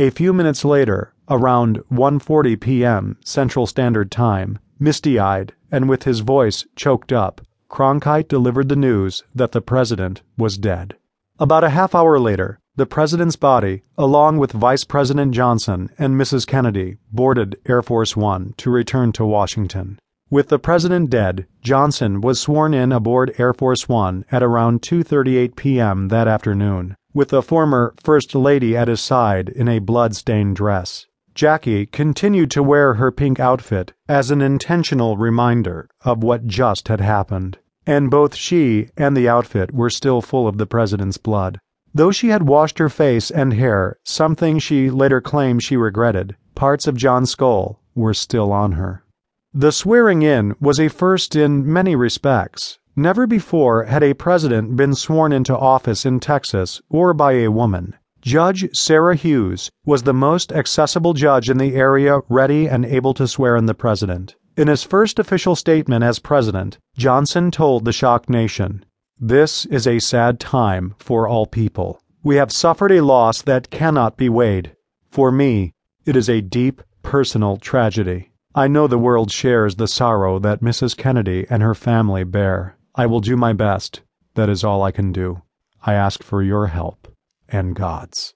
A few minutes later, around 1:40 p.m. Central Standard Time, misty-eyed and with his voice choked up, Cronkite delivered the news that the president was dead. About a half hour later, the president's body, along with Vice President Johnson and Mrs. Kennedy, boarded Air Force One to return to Washington. With the president dead, Johnson was sworn in aboard Air Force One at around 2:38 p.m. that afternoon, with the former First Lady at his side in a blood-stained dress. Jackie continued to wear her pink outfit as an intentional reminder of what just had happened, and both she and the outfit were still full of the president's blood. Though she had washed her face and hair, something she later claimed she regretted, parts of John's skull were still on her. The swearing in was a first in many respects. Never before had a president been sworn into office in Texas or by a woman. Judge Sarah Hughes was the most accessible judge in the area ready and able to swear in the president. In his first official statement as president, Johnson told the shocked nation, This is a sad time for all people. We have suffered a loss that cannot be weighed. For me, it is a deep personal tragedy. I know the world shares the sorrow that Mrs. Kennedy and her family bear. I will do my best. That is all I can do. I ask for your help and God's.